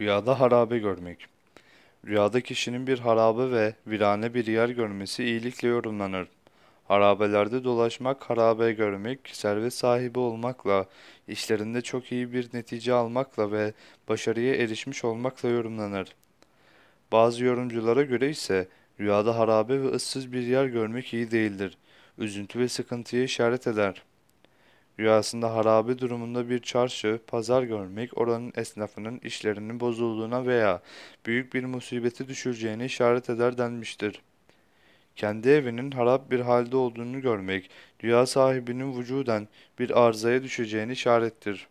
Rüyada harabe görmek. Rüyada kişinin bir harabe ve virane bir yer görmesi iyilikle yorumlanır. Harabelerde dolaşmak, harabe görmek, servet sahibi olmakla, işlerinde çok iyi bir netice almakla ve başarıya erişmiş olmakla yorumlanır. Bazı yorumculara göre ise rüyada harabe ve ıssız bir yer görmek iyi değildir. Üzüntü ve sıkıntıya işaret eder. Rüyasında harabe durumunda bir çarşı, pazar görmek oranın esnafının işlerinin bozulduğuna veya büyük bir musibeti düşüreceğine işaret eder denmiştir. Kendi evinin harap bir halde olduğunu görmek, rüya sahibinin vücuden bir arızaya düşeceğini işarettir.